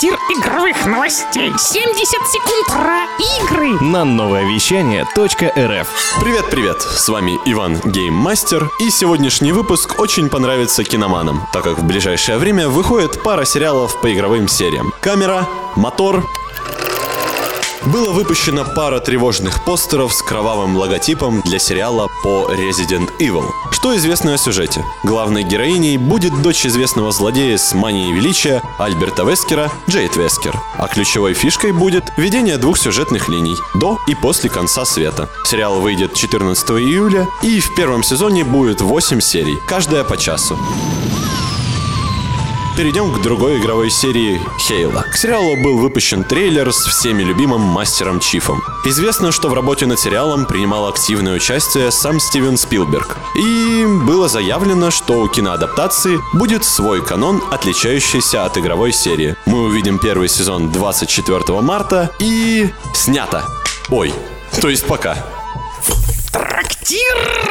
Трактир игровых новостей. 70 секунд про игры. На новое вещание .рф Привет-привет, с вами Иван Гейммастер, и сегодняшний выпуск очень понравится киноманам, так как в ближайшее время выходит пара сериалов по игровым сериям. Камера, мотор, было выпущено пара тревожных постеров с кровавым логотипом для сериала по Resident Evil. Что известно о сюжете? Главной героиней будет дочь известного злодея с манией величия Альберта Вескера, Джейд Вескер. А ключевой фишкой будет ведение двух сюжетных линий до и после конца света. Сериал выйдет 14 июля, и в первом сезоне будет 8 серий, каждая по часу. Перейдем к другой игровой серии Хейла. К сериалу был выпущен трейлер с всеми любимым мастером Чифом. Известно, что в работе над сериалом принимал активное участие сам Стивен Спилберг. И было заявлено, что у киноадаптации будет свой канон, отличающийся от игровой серии. Мы увидим первый сезон 24 марта и... снято. Ой, то есть пока. Трактир